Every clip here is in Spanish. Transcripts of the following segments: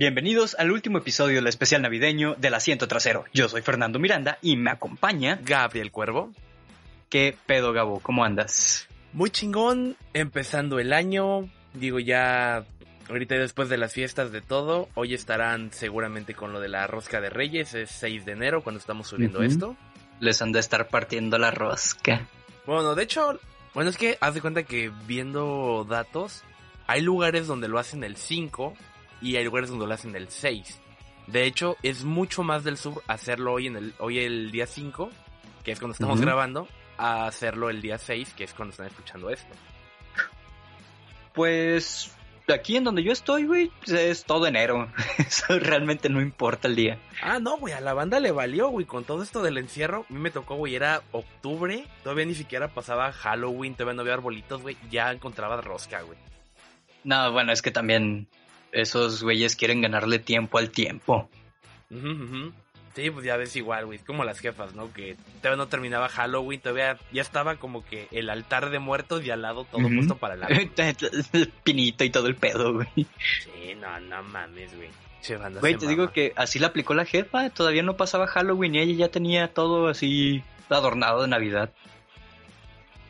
Bienvenidos al último episodio del especial navideño del asiento trasero. Yo soy Fernando Miranda y me acompaña Gabriel Cuervo. ¿Qué pedo, Gabo? ¿Cómo andas? Muy chingón, empezando el año. Digo, ya ahorita después de las fiestas de todo, hoy estarán seguramente con lo de la rosca de Reyes, es 6 de enero cuando estamos subiendo esto. Les han de estar partiendo la rosca. Bueno, de hecho, bueno, es que haz de cuenta que viendo datos, hay lugares donde lo hacen el 5 y hay lugares donde lo hacen el 6. De hecho, es mucho más del sur hacerlo hoy en el hoy el día 5, que es cuando estamos grabando, a hacerlo el día 6, que es cuando están escuchando esto. Pues aquí en donde yo estoy, güey, es todo enero. Eso realmente no importa el día. Ah, no, güey, a la banda le valió, güey, con todo esto del encierro. A mí me tocó, güey, era octubre, todavía ni siquiera pasaba Halloween, todavía no había arbolitos, güey, ya encontraba rosca, güey. No, bueno, es que también esos güeyes quieren ganarle tiempo al tiempo. Ujú. Sí, pues ya ves igual, güey, como las jefas, ¿no? Que todavía no terminaba Halloween, todavía ya estaba como que el altar de muertos y al lado todo Ujú. puesto para la... Pinito y todo el pedo, güey. Sí, no, no mames, güey. Güey, te digo que así la aplicó la jefa. Todavía no pasaba Halloween y ella ya tenía todo así adornado de Navidad.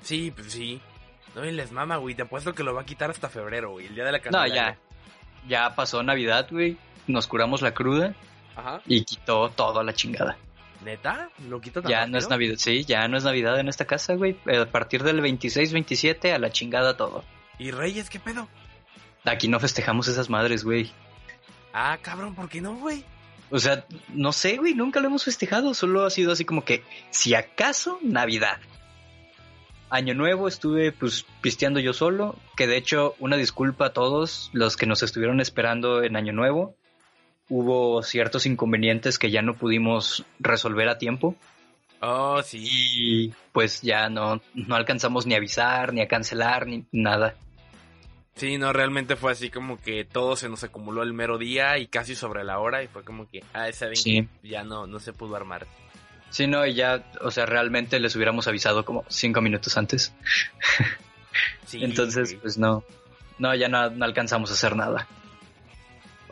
Sí, pues sí. No, y les mama, güey, te apuesto que lo va a quitar hasta febrero, güey, el día de la No, Candelaria. ya. Ya pasó Navidad, güey. Nos curamos la cruda Ajá. y quitó todo a la chingada. ¿Neta? ¿Lo quita tan Ya no es? Navidad, sí, ya no es Navidad en esta casa, güey. A partir del 26-27 a la chingada todo. ¿Y Reyes qué pedo? Aquí no festejamos esas madres, güey. Ah, cabrón, ¿por qué no, güey? O sea, no sé, güey, nunca lo hemos festejado. Solo ha sido así como que, si acaso, Navidad. Año Nuevo estuve pues pisteando yo solo, que de hecho una disculpa a todos los que nos estuvieron esperando en Año Nuevo. Hubo ciertos inconvenientes que ya no pudimos resolver a tiempo Oh, sí. y pues ya no, no alcanzamos ni a avisar, ni a cancelar, ni nada. Sí, no, realmente fue así como que todo se nos acumuló el mero día y casi sobre la hora y fue como que, ah, esa vez Sí. ya no, no se pudo armar. Sí, no, y ya, o sea, realmente les hubiéramos avisado como cinco minutos antes. Sí, Entonces, pues no, no, ya no, no alcanzamos a hacer nada.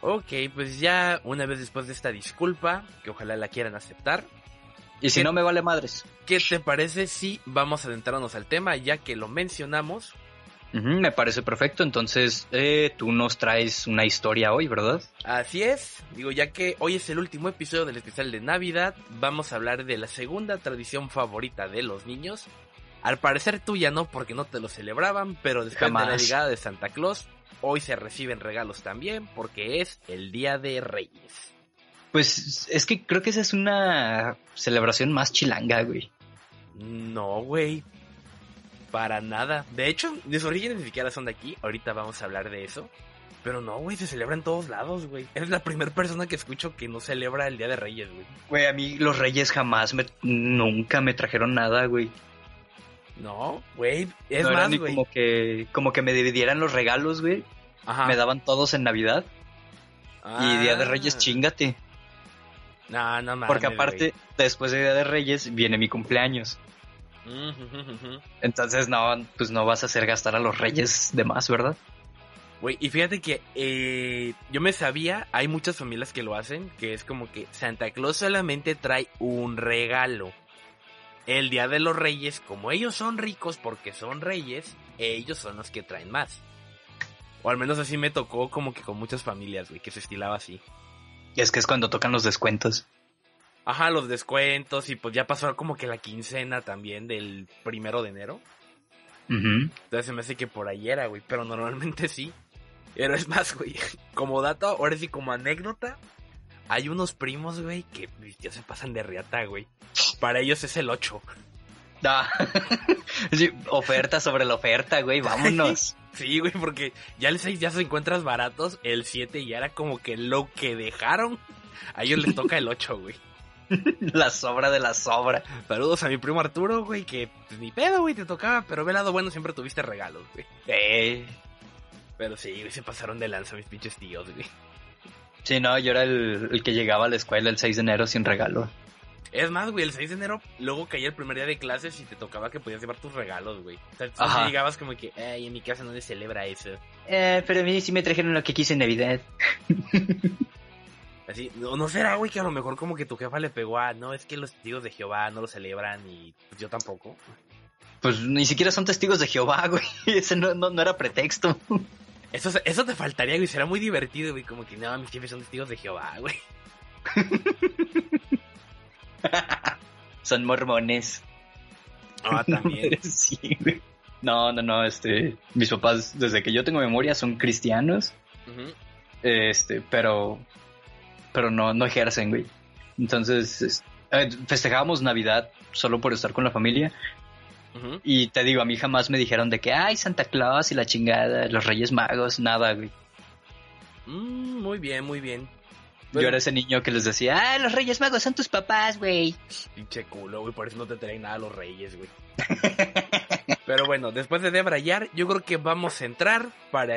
Ok, pues ya una vez después de esta disculpa, que ojalá la quieran aceptar, Y si no, me vale madres. ¿qué te parece si vamos a adentrarnos al tema ya que lo mencionamos? Me parece perfecto. Entonces, eh, tú nos traes una historia hoy, ¿verdad? Así es, digo, ya que hoy es el último episodio del especial de Navidad, vamos a hablar de la segunda tradición favorita de los niños. Al parecer tuya no, porque no te lo celebraban, pero después de la llegada de Santa Claus, hoy se reciben regalos también, porque es el Día de Reyes. Pues es que creo que esa es una celebración más chilanga, güey. No, güey. Para nada. De hecho, de sus orígenes ni siquiera son de aquí. Ahorita vamos a hablar de eso. Pero no, güey, se celebra en todos lados, güey. Eres la primera persona que escucho que no celebra el Día de Reyes, güey. Güey, a mí los reyes jamás me, nunca me trajeron nada, güey. No, güey. Es no más, güey. como que, como que me dividieran los regalos, güey. Ajá. Me daban todos en Navidad. Y Día de Ah. Reyes, chingate. No, no mames. Porque aparte, después de Día de Reyes, viene mi cumpleaños. Entonces, no, pues no vas a hacer gastar a los reyes de más, ¿verdad? Güey, y fíjate que eh, yo me sabía, hay muchas familias que lo hacen, que es como que Santa Claus solamente trae un regalo. El Día de los Reyes, como ellos son ricos porque son reyes, ellos son los que traen más. O al menos así me tocó como que con muchas familias, güey, que se estilaba así. Es que es cuando tocan los descuentos. Ajá, los descuentos y pues ya pasó como que la quincena también del primero de enero. Entonces se me hace que por ahí era, güey. Pero normalmente sí. Pero es más, güey. Como dato, ahora sí como anécdota. Hay unos primos, güey, que ya se pasan de riata, güey. Para ellos es el 8. Ah. Sí, oferta sobre la oferta, güey, vámonos. Sí, güey, porque ya el 6 ya se encuentras baratos. El 7 ya era como que lo que dejaron. A ellos les toca el 8, güey. la sobra de la sobra. Saludos a mi primo Arturo, güey, que pues, ni pedo, güey, te tocaba. Pero ve lado bueno, siempre tuviste regalos, güey. Eh. Pero sí, güey, se pasaron de lanza mis pinches tíos, güey. Sí, no, yo era el, el que llegaba a la escuela el 6 de enero sin regalo. Es más, güey, el 6 de enero luego caía el primer día de clases y te tocaba que podías llevar tus regalos, güey. O sea, tú llegabas como que, ay, en mi casa no se celebra eso. Eh, pero a mí sí me trajeron lo que quise en Navidad. Así, no, no será, güey, que a lo mejor como que tu jefa le pegó a, no, es que los testigos de Jehová no lo celebran y pues, yo tampoco. Pues ni siquiera son testigos de Jehová, güey. Ese no, no, no era pretexto. Eso, eso te faltaría, güey, será muy divertido, güey, como que no, mis jefes son testigos de Jehová, güey. Son mormones. Ah, también. sí, güey. No, no, no, este, mis papás, desde que yo tengo memoria, son cristianos, este, pero, pero no, no ejercen, güey. Entonces, es- eh, festejábamos Navidad solo por estar con la familia, y te digo, a mí jamás me dijeron de que, ay, Santa Claus y la chingada, los Reyes Magos, nada, güey. Mm, muy bien, muy bien. Yo era ese niño que les decía, ah, los Reyes Magos son tus papás, güey. Pinche culo, güey, por eso no te traen nada a los reyes, güey. Pero bueno, después de debrayar, yo creo que vamos a entrar para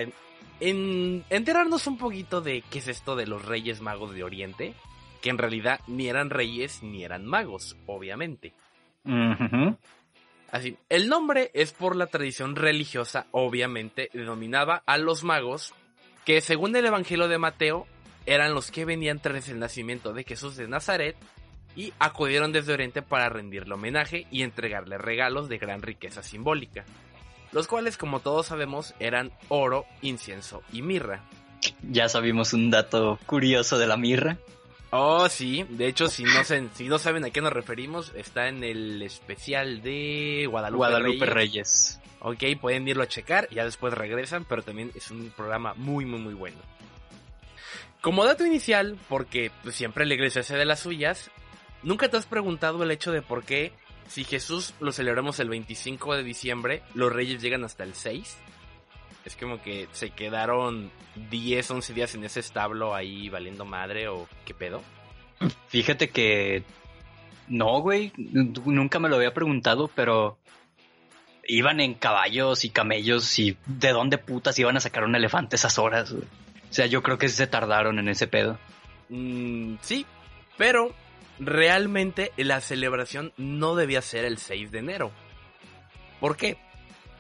en- en- enterarnos un poquito de qué es esto de los reyes magos de Oriente, que en realidad ni eran reyes ni eran magos, obviamente. Así, el nombre es por la tradición religiosa, obviamente, denominaba a los magos, que según el Evangelio de Mateo, eran los que venían tras el nacimiento de Jesús de Nazaret y acudieron desde Oriente para rendirle homenaje y entregarle regalos de gran riqueza simbólica, los cuales, como todos sabemos, eran oro, incienso y mirra. Ya sabimos un dato curioso de la mirra. Oh, sí, de hecho, si no, se- si no saben a qué nos referimos, está en el especial de Guadalupe, Guadalupe Reyes. Reyes. Ok, pueden irlo a checar, ya después regresan, pero también es un programa muy, muy, muy bueno. Como dato inicial, porque pues, siempre la iglesia hace de las suyas, ¿nunca te has preguntado el hecho de por qué, si Jesús lo celebramos el 25 de diciembre, los reyes llegan hasta el 6? Es como que se quedaron 10, 11 días en ese establo ahí valiendo madre o qué pedo. Fíjate que no, güey, nunca me lo había preguntado, pero iban en caballos y camellos y de dónde putas iban a sacar un elefante a esas horas, güey. O sea, yo creo que se tardaron en ese pedo. Mm, sí, pero realmente la celebración no debía ser el 6 de enero. ¿Por qué?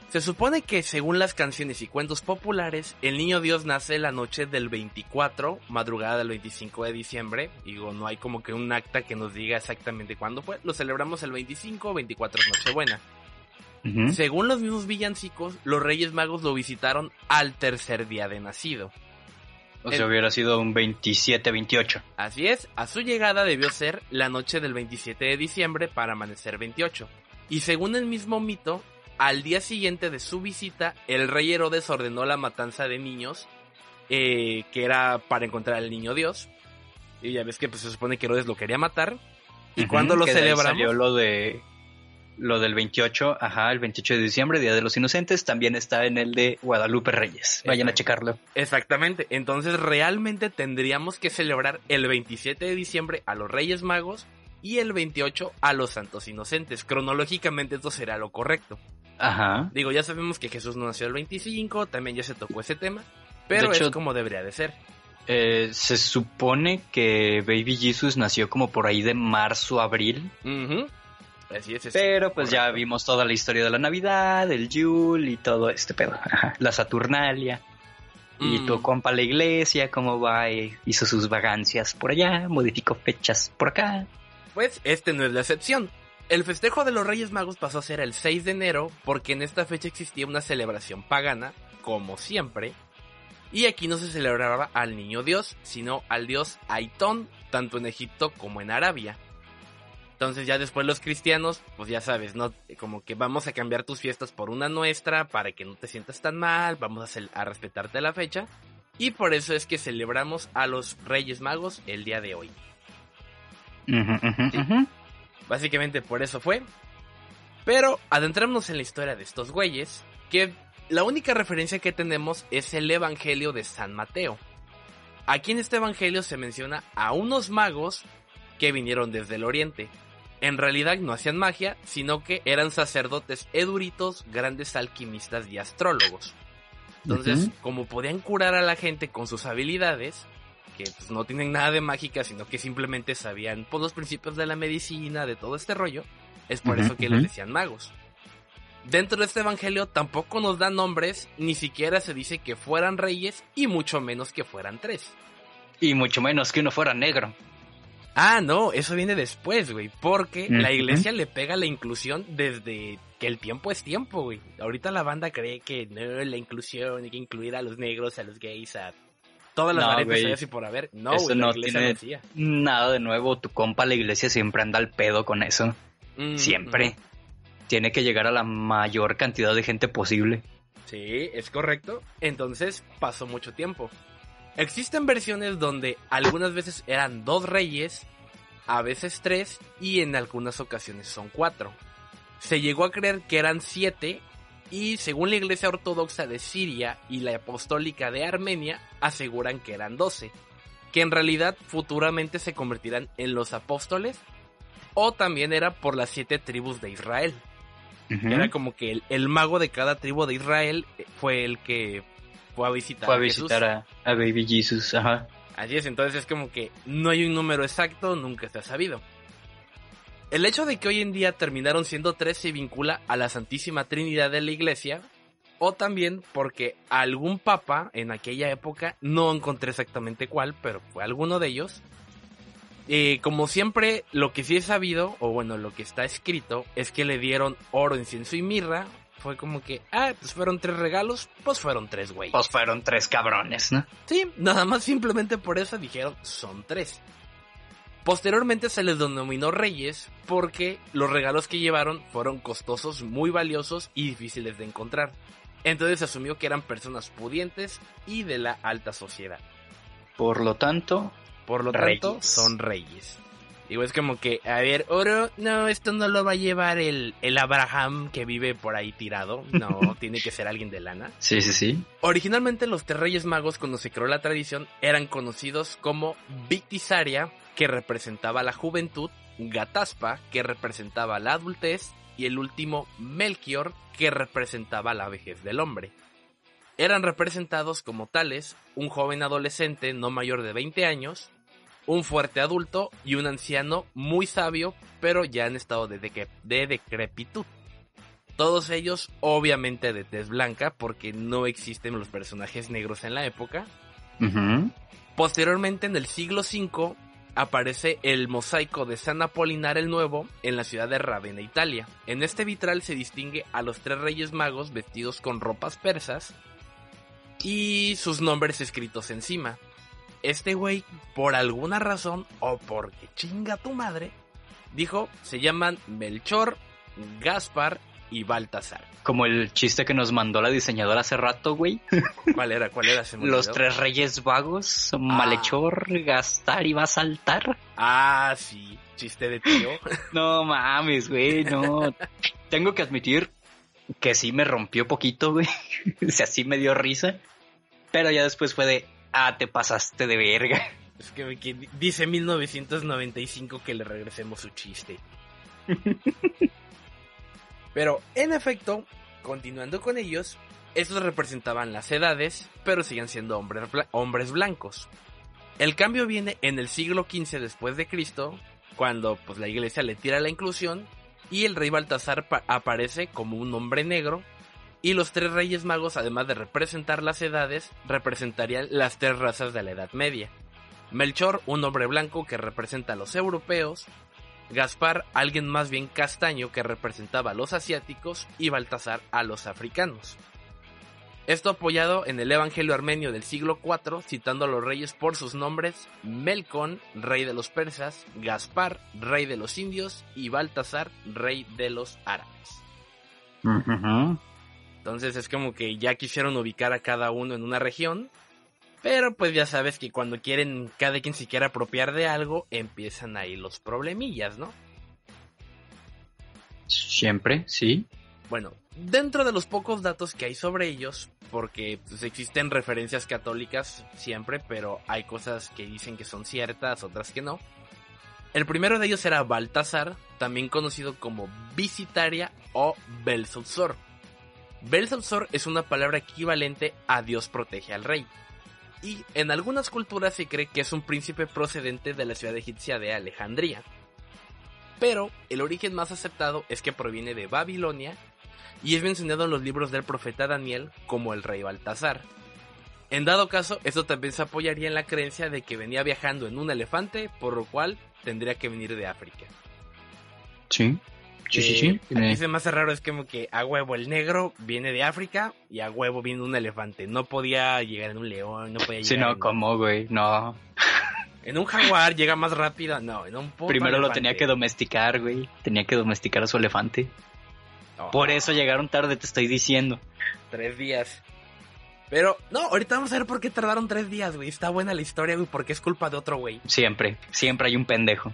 Se supone que según las canciones y cuentos populares, el niño Dios nace la noche del 24, madrugada del 25 de diciembre. Digo, no hay como que un acta que nos diga exactamente cuándo fue. Lo celebramos el 25, 24 es Nochebuena. Ujú. Según los mismos villancicos, los Reyes Magos lo visitaron al tercer día de nacido. O sea, hubiera sido un 27, 28. Así es, a su llegada debió ser la noche del 27 de diciembre para amanecer 28. Y según el mismo mito, al día siguiente de su visita, el rey Herodes ordenó la matanza de niños, eh, que era para encontrar al niño Dios. Y ya ves que pues, se supone que Herodes lo quería matar. ¿Y Ujú, cuándo lo que de ahí celebramos? Salió lo de lo del 28, ajá, el 28 de diciembre, Día de los Inocentes, también está en el de Guadalupe Reyes. Vayan a checarlo. Exactamente, entonces realmente tendríamos que celebrar el 27 de diciembre a los Reyes Magos y el 28 a los Santos Inocentes. Cronológicamente esto será lo correcto. Ajá. Digo, ya sabemos que Jesús no nació el 25, también ya se tocó ese tema, pero De hecho- es como debería de ser. Eh, se supone que Baby Jesus nació como por ahí de marzo, abril. Ujú. Así es. es Pero pues ya vimos toda la historia de la Navidad, el Yule y todo este pedo. Ajá. La Saturnalia. Y Mm, tu compa la iglesia, cómo va, Eh, hizo sus vagancias por allá, modificó fechas por acá. Pues este no es la excepción. El festejo de los Reyes Magos pasó a ser el 6 de enero porque en esta fecha existía una celebración pagana, como siempre, y aquí no se celebraba al niño Dios, sino al dios Aitón, tanto en Egipto como en Arabia. Entonces ya después los cristianos, pues ya sabes, ¿no? Como que vamos a cambiar tus fiestas por una nuestra para que no te sientas tan mal, vamos a, respetarte la fecha. Y por eso es que celebramos a los Reyes Magos el día de hoy. Básicamente por eso fue. Pero adentrémonos en la historia de estos güeyes, que la única referencia que tenemos es el Evangelio de San Mateo. Aquí en este Evangelio se menciona a unos magos que vinieron desde el Oriente. En realidad no hacían magia, sino que eran sacerdotes eduritos, grandes alquimistas y astrólogos. Entonces, como podían curar a la gente con sus habilidades, que pues, no tienen nada de mágica, sino que simplemente sabían por pues, los principios de la medicina, de todo este rollo. Es por eso que les decían magos. Dentro de este evangelio tampoco nos dan nombres, ni siquiera se dice que fueran reyes y mucho menos que fueran tres. Y mucho menos que uno fuera negro. Ah, no, eso viene después, güey, porque la iglesia le pega la inclusión desde que el tiempo es tiempo, güey. Ahorita la banda cree que no, la inclusión hay que incluir a los negros, a los gays, a todas las variantes y por haber. No, güey, no tiene nada de nuevo. Tu compa la iglesia siempre anda al pedo con eso. Mm, siempre. Tiene que llegar a la mayor cantidad de gente posible. Sí, es correcto. Entonces pasó mucho tiempo. Existen versiones donde algunas veces eran dos reyes, a veces tres y en algunas ocasiones son cuatro. Se llegó a creer que eran siete y según la Iglesia Ortodoxa de Siria y la Apostólica de Armenia aseguran que eran doce, que en realidad futuramente se convertirán en los apóstoles o también era por las siete tribus de Israel. Era como que el, mago de cada tribu de Israel fue el que fue a visitar fue a, visitar a, Baby Jesus, ajá. Así es, entonces es como que no hay un número exacto, nunca se ha sabido. El hecho de que hoy en día terminaron siendo tres se vincula a la Santísima Trinidad de la Iglesia, o también porque algún papa en aquella época, no encontré exactamente cuál, pero fue alguno de ellos, eh, como siempre, lo que sí he sabido, o bueno, lo que está escrito, es que le dieron oro, incienso y mirra fue como que, ah, pues fueron tres regalos, pues fueron tres, güey. Pues fueron tres cabrones, ¿no? Sí, nada más simplemente por eso dijeron, son tres. Posteriormente se les denominó reyes porque los regalos que llevaron fueron costosos, muy valiosos y difíciles de encontrar. Entonces se asumió que eran personas pudientes y de la alta sociedad. Por lo tanto, por lo tanto, son reyes. Digo, es como que, a ver, oro, no, esto no lo va a llevar el, el Abraham que vive por ahí tirado. No, tiene que ser alguien de lana. Sí, sí, sí. Originalmente los tres reyes magos, cuando se creó la tradición, eran conocidos como Victisaria, que representaba la juventud, Gataspa, que representaba la adultez, y el último Melchior, que representaba la vejez del hombre. Eran representados como tales un joven adolescente no mayor de 20 años, un fuerte adulto y un anciano muy sabio, pero ya en estado de, de decrepitud. Todos ellos obviamente de tez blanca, porque no existen los personajes negros en la época. Posteriormente, en el siglo V, aparece el mosaico de San Apolinar el Nuevo en la ciudad de Ravenna, Italia. En este vitral se distingue a los tres reyes magos vestidos con ropas persas y sus nombres escritos encima este güey, por alguna razón, o porque chinga tu madre, dijo, se llaman Melchor, Gaspar y Baltasar. Como el chiste que nos mandó la diseñadora hace rato, güey. ¿Cuál era? ¿Cuál era? Los tres reyes vagos, ah. Malhechor, Gastar y Basaltar. Ah, sí, chiste de tío. no mames, güey, no. Tengo que admitir que sí me rompió poquito, güey. o sea, sí me dio risa. Pero ya después fue de, Ah, te pasaste de verga. Es que, dice 1995 que le regresemos su chiste. pero, en efecto, continuando con ellos, estos representaban las edades, pero siguen siendo hombres, hombres blancos. El cambio viene en el siglo XV después de Cristo, cuando pues, la iglesia le tira la inclusión y el rey Baltasar aparece como un hombre negro y los tres reyes magos, además de representar las edades, representarían las tres razas de la Edad Media. Melchor, un hombre blanco que representa a los europeos, Gaspar, alguien más bien castaño que representaba a los asiáticos, y Baltasar a los africanos. Esto apoyado en el Evangelio armenio del siglo IV, citando a los reyes por sus nombres, Melcon, rey de los persas, Gaspar, rey de los indios, y Baltasar, rey de los árabes. Entonces es como que ya quisieron ubicar a cada uno en una región. Pero pues ya sabes que cuando quieren cada quien se quiera apropiar de algo, empiezan ahí los problemillas, ¿no? Siempre, sí. Bueno, dentro de los pocos datos que hay sobre ellos, porque pues, existen referencias católicas siempre, pero hay cosas que dicen que son ciertas, otras que no. El primero de ellos era Baltasar, también conocido como Visitaria o Belsuzor. Belsazor es una palabra equivalente a Dios protege al rey. y en algunas culturas se cree que es un príncipe procedente de la ciudad egipcia de Alejandría. Pero el origen más aceptado es que proviene de Babilonia y es mencionado en los libros del profeta Daniel como el rey Baltasar. En dado caso, esto también se apoyaría en la creencia de que venía viajando en un elefante, por lo cual tendría que venir de África. Sí. Sí, sí, sí. Lo que más raro es como que a huevo el negro viene de África y a huevo viene un elefante. No podía llegar en un león, no podía llegar Sí, no, en... ¿cómo, güey? No. En un jaguar llega más rápido, no, en un puto Primero lo tenía que domesticar, güey. Tenía que domesticar a su elefante. Oh, Por eso llegaron tarde, te estoy diciendo. Tres días. Pero, no, ahorita vamos a ver por qué tardaron tres días, güey. Está buena la historia, güey, porque es culpa de otro güey. Siempre, siempre hay un pendejo.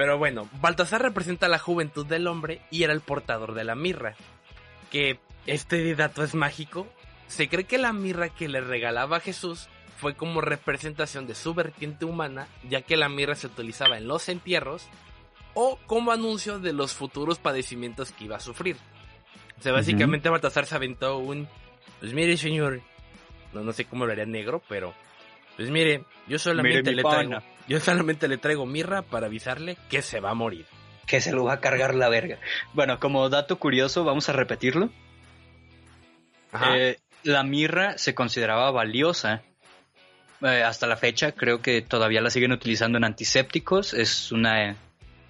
Pero bueno, Baltasar representa la juventud del hombre y era el portador de la mirra. Que este dato es mágico. Se cree que la mirra que le regalaba a Jesús fue como representación de su vertiente humana, ya que la mirra se utilizaba en los entierros o como anuncio de los futuros padecimientos que iba a sufrir. O sea, básicamente Baltasar se aventó un... Pues mire, señor, no, no sé cómo lo haría negro, pero... Pues mire, yo solamente Mire, mi le pana. Yo solamente le traigo mirra para avisarle que se va a morir. Que se lo va a cargar la verga. Bueno, como dato curioso, vamos a repetirlo. Ajá. Eh, la mirra se consideraba valiosa. Eh, hasta la fecha creo que todavía la siguen utilizando en antisépticos. Es una eh,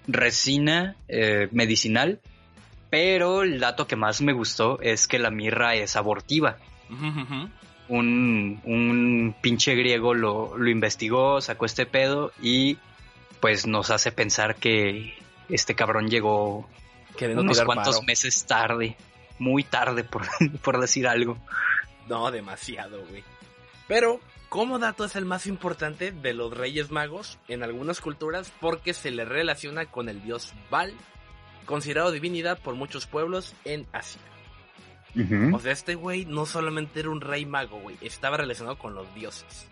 resina eh, medicinal. Pero el dato que más me gustó es que la mirra es abortiva. Ujú. Un, un pinche griego lo, lo investigó, sacó este pedo y pues nos hace pensar que este cabrón llegó Queriendo unos cuantos paro. meses tarde. Muy tarde, por, por decir algo. No, demasiado, güey. Pero, como dato es el más importante de los Reyes Magos en algunas culturas porque se le relaciona con el dios Baal, considerado divinidad por muchos pueblos en Asia. O sea, este güey no solamente era un rey mago, güey, estaba relacionado con los dioses.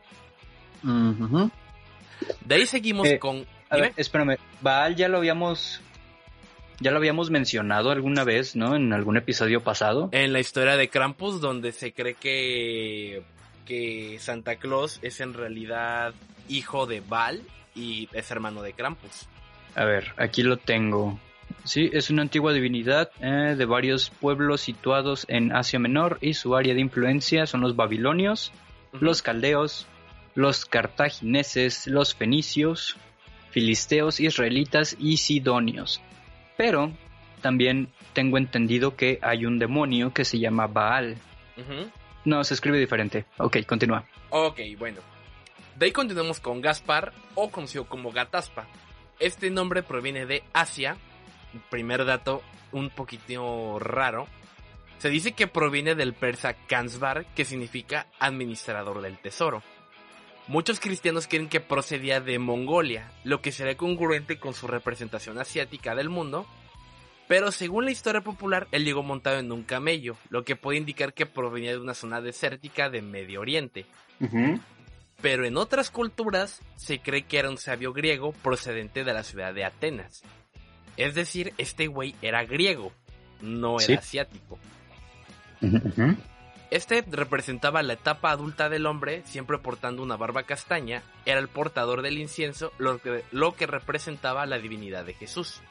De ahí seguimos Eh, con... A ver, espérame. Baal ya lo habíamos. Ya lo habíamos mencionado alguna vez, ¿no? En algún episodio pasado. En la historia de Krampus, donde se cree que, que Santa Claus es en realidad hijo de Baal y es hermano de Krampus. A ver, aquí lo tengo. Sí, es una antigua divinidad eh, de varios pueblos situados en Asia Menor y su área de influencia son los babilonios, los caldeos, los cartagineses, los fenicios, filisteos, israelitas y sidonios. Pero también tengo entendido que hay un demonio que se llama Baal. No, se escribe diferente. Ok, continúa. Ok, bueno. De ahí continuamos con Gaspar, o conocido como Gataspa. Este nombre proviene de Asia. Primer dato, un poquito raro. Se dice que proviene del persa Kansbar, que significa administrador del tesoro. Muchos cristianos creen que procedía de Mongolia, lo que sería congruente con su representación asiática del mundo, pero según la historia popular, él llegó montado en un camello, lo que puede indicar que provenía de una zona desértica de Medio Oriente. Pero en otras culturas se cree que era un sabio griego procedente de la ciudad de Atenas. Es decir, este güey era griego, no era Sí. asiático. Este representaba la etapa adulta del hombre, siempre portando una barba castaña, era el portador del incienso, lo que, lo que representaba la divinidad de Jesús.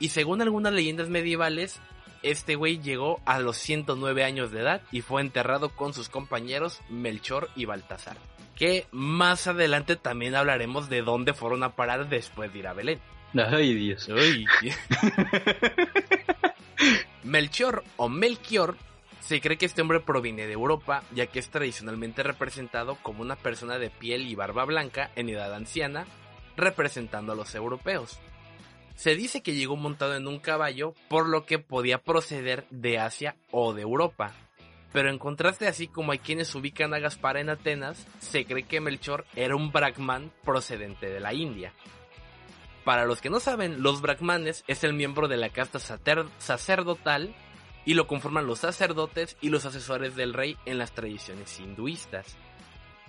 Y según algunas leyendas medievales, este güey llegó a los 109 años de edad y fue enterrado con sus compañeros Melchor y Baltasar. Que más adelante también hablaremos de dónde fueron a parar después de ir a Belén. Ay, Dios. Uy. Melchor o Melchior se cree que este hombre proviene de Europa, ya que es tradicionalmente representado como una persona de piel y barba blanca en edad anciana, representando a los europeos. Se dice que llegó montado en un caballo, por lo que podía proceder de Asia o de Europa. Pero en contraste, así como hay quienes ubican a Gaspar en Atenas, se cree que Melchor era un brahman procedente de la India. Para los que no saben, los brahmanes es el miembro de la casta sacer- sacerdotal y lo conforman los sacerdotes y los asesores del rey en las tradiciones hinduistas.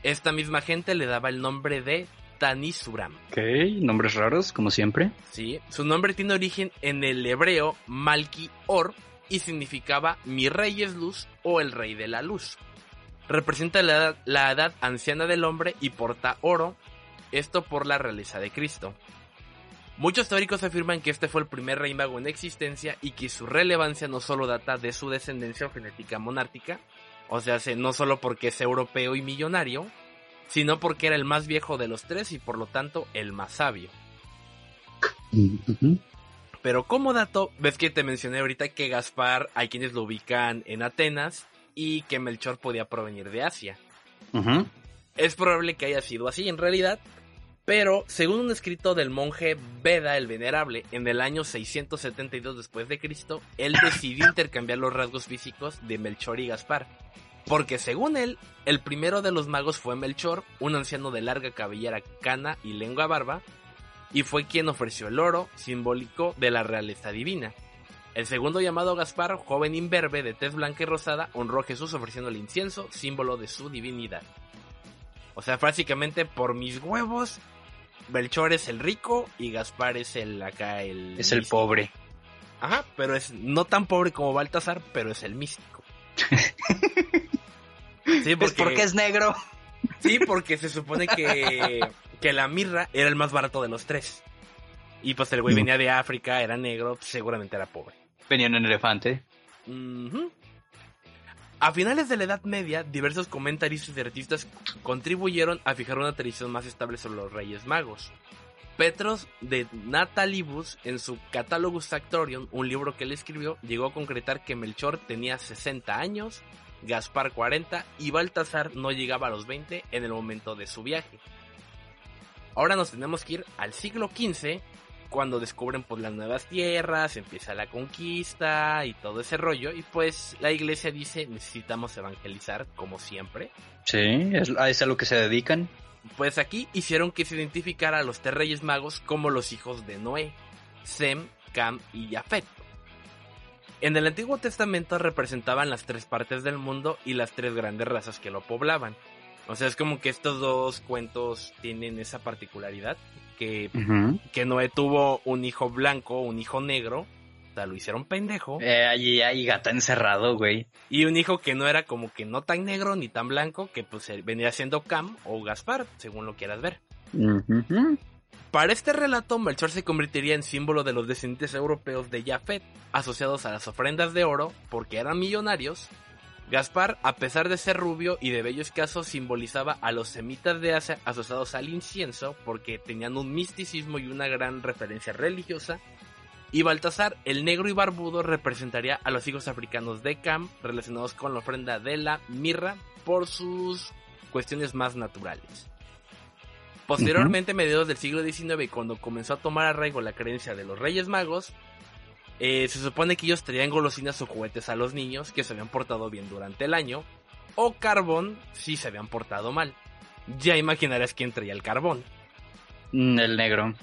Esta misma gente le daba el nombre de Tanisuram. Ok, nombres raros, como siempre. ¿sí? Su nombre tiene origen en el hebreo Malki Or y significaba mi rey es luz o el rey de la luz. representa la edad, la edad anciana del hombre y porta oro, esto por la realeza de Cristo. Muchos teóricos afirman que este fue el primer rey mago en existencia y que su relevancia no solo data de su descendencia o genética monárquica, o sea, no solo porque es europeo y millonario, sino porque era el más viejo de los tres y por lo tanto el más sabio. Pero como dato, ves que te mencioné ahorita que Gaspar hay quienes lo ubican en Atenas y que Melchor podía provenir de Asia. Es probable que haya sido así en realidad, pero según un escrito del monje Beda el Venerable en el año 672 después de Cristo, él decidió intercambiar los rasgos físicos de Melchor y Gaspar. Porque según él, el primero de los magos fue Melchor, un anciano de larga cabellera cana y lengua barba, y fue quien ofreció el oro, simbólico de la realeza divina. El segundo llamado Gaspar, joven imberbe de tez blanca y rosada, honró a Jesús ofreciendo el incienso, símbolo de su divinidad. O sea, básicamente por mis huevos, Melchor es el rico y Gaspar es el acá el es el pobre. Ajá, pero es no tan pobre como Baltasar, pero es el místico. sí, porque, porque es negro. Sí, porque se supone que que la mirra era el más barato de los tres. Y pues el güey venía de África, era negro, seguramente era pobre. Venía en un elefante. A finales de la Edad Media, diversos comentaristas y artistas contribuyeron a fijar una tradición más estable sobre los Reyes Magos. Petros de Natalibus, en su Catalogus Actorium, un libro que él escribió, llegó a concretar que Melchor tenía 60 años, Gaspar 40 y Baltasar no llegaba a los 20 en el momento de su viaje. Ahora nos tenemos que ir al siglo XV, cuando descubren pues las nuevas tierras, empieza la conquista y todo ese rollo. Y pues la iglesia dice, necesitamos evangelizar como siempre. Sí, es, a lo que se dedican. Pues aquí hicieron que se identificara a los tres reyes magos como los hijos de Noé, Sem, Cam y Jafet. En el Antiguo Testamento representaban las tres partes del mundo y las tres grandes razas que lo poblaban. O sea, es como que estos dos cuentos tienen esa particularidad que, que Noé tuvo un hijo blanco, un hijo negro, o sea, lo hicieron pendejo. Eh, allí hay gata encerrado, güey. Y un hijo que no era como que no tan negro ni tan blanco, que pues venía siendo Cam o Gaspar, según lo quieras ver. Para este relato, Melchor se convertiría en símbolo de los descendientes europeos de Jafet, asociados a las ofrendas de oro, porque eran millonarios, Gaspar, a pesar de ser rubio y de bello escaso, simbolizaba a los semitas de Asia asociados al incienso porque tenían un misticismo y una gran referencia religiosa. Y Baltasar, el negro y barbudo, representaría a los hijos africanos de Cam relacionados con la ofrenda de la mirra por sus cuestiones más naturales. Posteriormente, a mediados del siglo XIX, cuando comenzó a tomar arraigo la creencia de los Reyes Magos, eh, se supone que ellos traían golosinas o juguetes a los niños que se habían portado bien durante el año, o carbón si se habían portado mal. Ya imaginarás quién traía el carbón. Mm, el negro.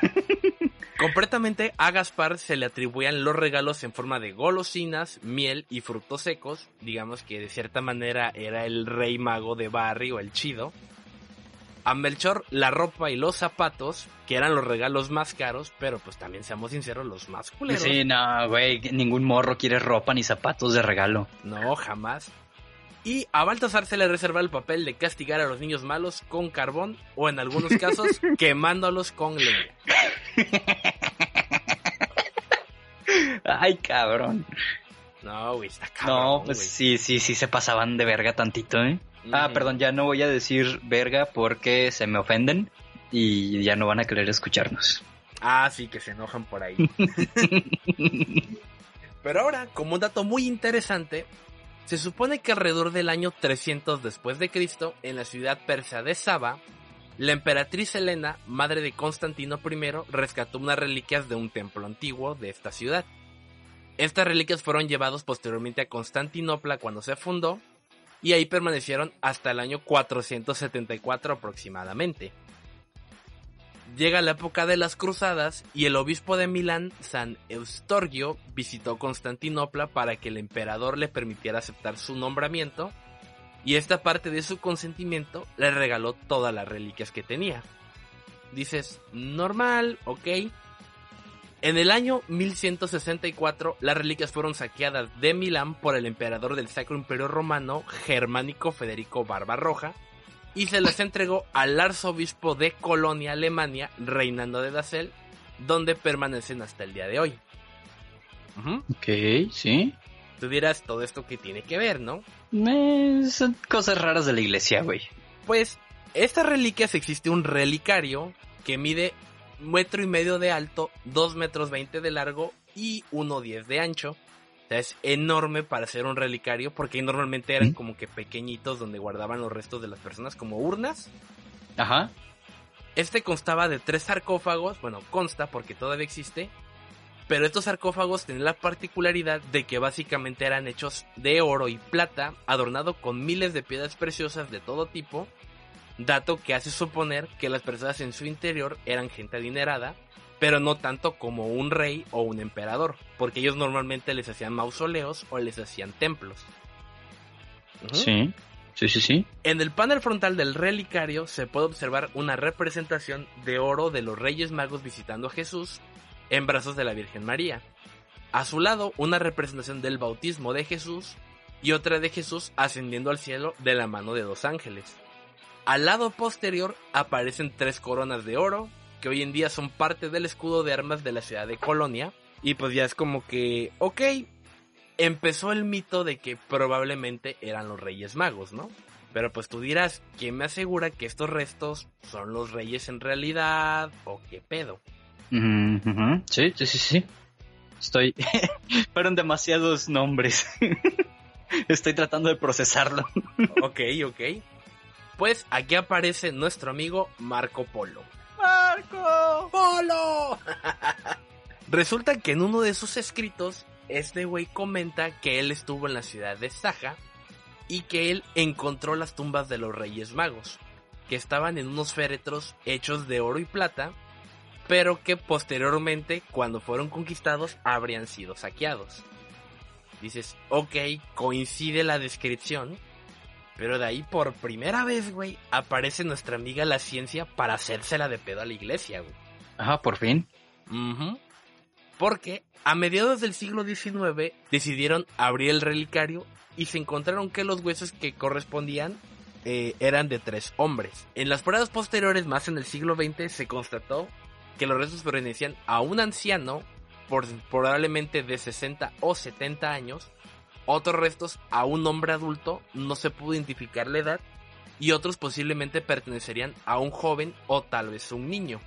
Completamente a Gaspar se le atribuían los regalos en forma de golosinas, miel y frutos secos. Digamos que de cierta manera era el rey mago de barrio, el chido. A Melchor la ropa y los zapatos, que eran los regalos más caros, pero pues también seamos sinceros, los más culeros. Sí, no, güey, ningún morro quiere ropa ni zapatos de regalo. No, jamás. Y a Baltasar se le reserva el papel de castigar a los niños malos con carbón o en algunos casos quemándolos con leña. Ay, cabrón. No, güey, está cabrón. No, pues sí, sí, sí se pasaban de verga tantito, ¿eh? Ah, perdón, ya no voy a decir verga porque se me ofenden y ya no van a querer escucharnos. Ah, sí, que se enojan por ahí. Pero ahora, como un dato muy interesante, se supone que alrededor del año 300 después de Cristo, en la ciudad persa de Saba, la emperatriz Helena, madre de Constantino I, rescató unas reliquias de un templo antiguo de esta ciudad. Estas reliquias fueron llevadas posteriormente a Constantinopla cuando se fundó y ahí permanecieron hasta el año 474 aproximadamente. Llega la época de las cruzadas y el obispo de Milán, San Eustorgio, visitó Constantinopla para que el emperador le permitiera aceptar su nombramiento y esta parte de su consentimiento le regaló todas las reliquias que tenía. Dices, normal, ok. En el año 1164, las reliquias fueron saqueadas de Milán por el emperador del Sacro Imperio Romano, Germánico Federico Barbarroja, y se las entregó al arzobispo de Colonia, Alemania, Reinando de Dassel, donde permanecen hasta el día de hoy. Ok, sí. Tú dirás todo esto que tiene que ver, ¿no? son cosas raras de la iglesia, güey. Pues, estas reliquias existe un relicario que mide metro y medio de alto, dos metros veinte de largo y 1.10 de ancho. O sea, es enorme para ser un relicario porque normalmente eran como que pequeñitos donde guardaban los restos de las personas como urnas. Ajá. Este constaba de tres sarcófagos, bueno, consta porque todavía existe, pero estos sarcófagos tenían la particularidad de que básicamente eran hechos de oro y plata, adornado con miles de piedras preciosas de todo tipo, dato que hace suponer que las personas en su interior eran gente adinerada, pero no tanto como un rey o un emperador, porque ellos normalmente les hacían mausoleos o les hacían templos. Sí. Sí, sí, sí. En el panel frontal del relicario se puede observar una representación de oro de los Reyes Magos visitando a Jesús en brazos de la Virgen María. A su lado, una representación del bautismo de Jesús y otra de Jesús ascendiendo al cielo de la mano de dos ángeles. Al lado posterior aparecen tres coronas de oro, que hoy en día son parte del escudo de armas de la ciudad de Colonia. Y pues ya es como que, ok, empezó el mito de que probablemente eran los Reyes Magos, ¿no? Pero pues tú dirás, ¿quién me asegura que estos restos son los reyes en realidad? ¿O qué pedo? Sí, sí, sí, sí. Estoy... Fueron demasiados nombres. Estoy tratando de procesarlo. ok, ok. Pues aquí aparece nuestro amigo Marco Polo. ¡Marco! ¡Polo! Resulta que en uno de sus escritos este güey comenta que él estuvo en la ciudad de Saja y que él encontró las tumbas de los Reyes Magos, que estaban en unos féretros hechos de oro y plata, pero que posteriormente, cuando fueron conquistados, habrían sido saqueados. Dices, ok, coincide la descripción, pero de ahí por primera vez, güey, aparece nuestra amiga la ciencia para hacérsela de pedo a la iglesia, güey. Ajá, por fin. Porque a mediados del siglo XIX decidieron abrir el relicario y se encontraron que los huesos que correspondían eh, eran de tres hombres. En las pruebas posteriores, más en el siglo XX, se constató que los restos pertenecían a un anciano, por, probablemente de 60 o 70 años, otros restos a un hombre adulto, no se pudo identificar la edad, y otros posiblemente pertenecerían a un joven o tal vez un niño.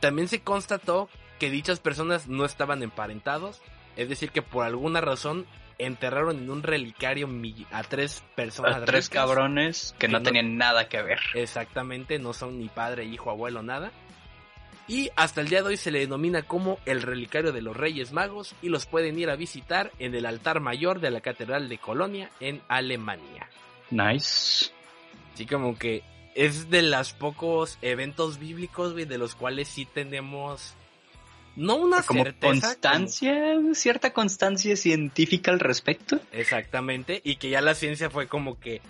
También se constató que dichas personas no estaban emparentados, es decir, que por alguna razón enterraron en un relicario a tres personas. A tres cabrones que, no, tenían nada que ver. Exactamente, no son ni padre, hijo, abuelo, nada. Y hasta el día de hoy se le denomina como el relicario de los Reyes Magos y los pueden ir a visitar en el altar mayor de la Catedral de Colonia en Alemania. Nice. Así como que es de los pocos eventos bíblicos, de los cuales sí tenemos no una como constancia, cierta constancia científica al respecto. Exactamente, y que ya la ciencia fue como que,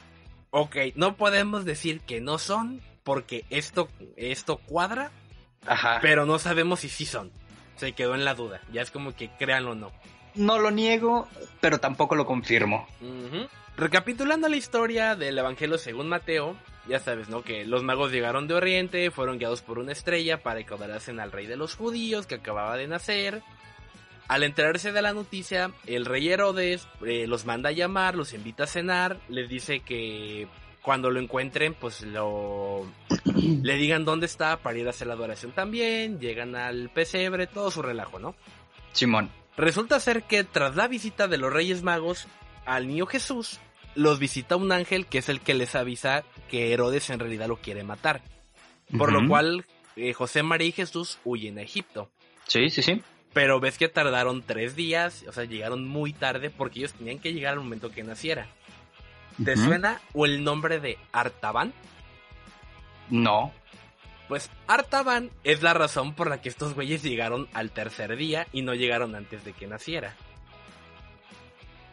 ok, no podemos decir que no son porque esto, esto cuadra, Ajá. pero no sabemos si sí son. Se quedó en la duda, ya es como que créanlo o no. No lo niego, pero tampoco lo confirmo. Recapitulando la historia del Evangelio según Mateo, ya sabes, ¿no? Que los magos llegaron de Oriente, fueron guiados por una estrella para que adorasen al rey de los judíos que acababa de nacer. Al enterarse de la noticia, el rey Herodes eh, los manda a llamar, los invita a cenar, les dice que cuando lo encuentren, pues lo le digan dónde está para ir a hacer la adoración también, llegan al pesebre, todo su relajo, ¿no? Simón. Resulta ser que tras la visita de los Reyes Magos al niño Jesús, los visita un ángel que es el que les avisa que Herodes en realidad lo quiere matar. Por lo cual eh, José, María y Jesús huyen a Egipto. Sí, sí, sí. Pero ves que tardaron tres días, o sea, llegaron muy tarde porque ellos tenían que llegar al momento que naciera. ¿Te suena o el nombre de Artaban? No. Pues Artaban es la razón por la que estos güeyes llegaron al tercer día y no llegaron antes de que naciera.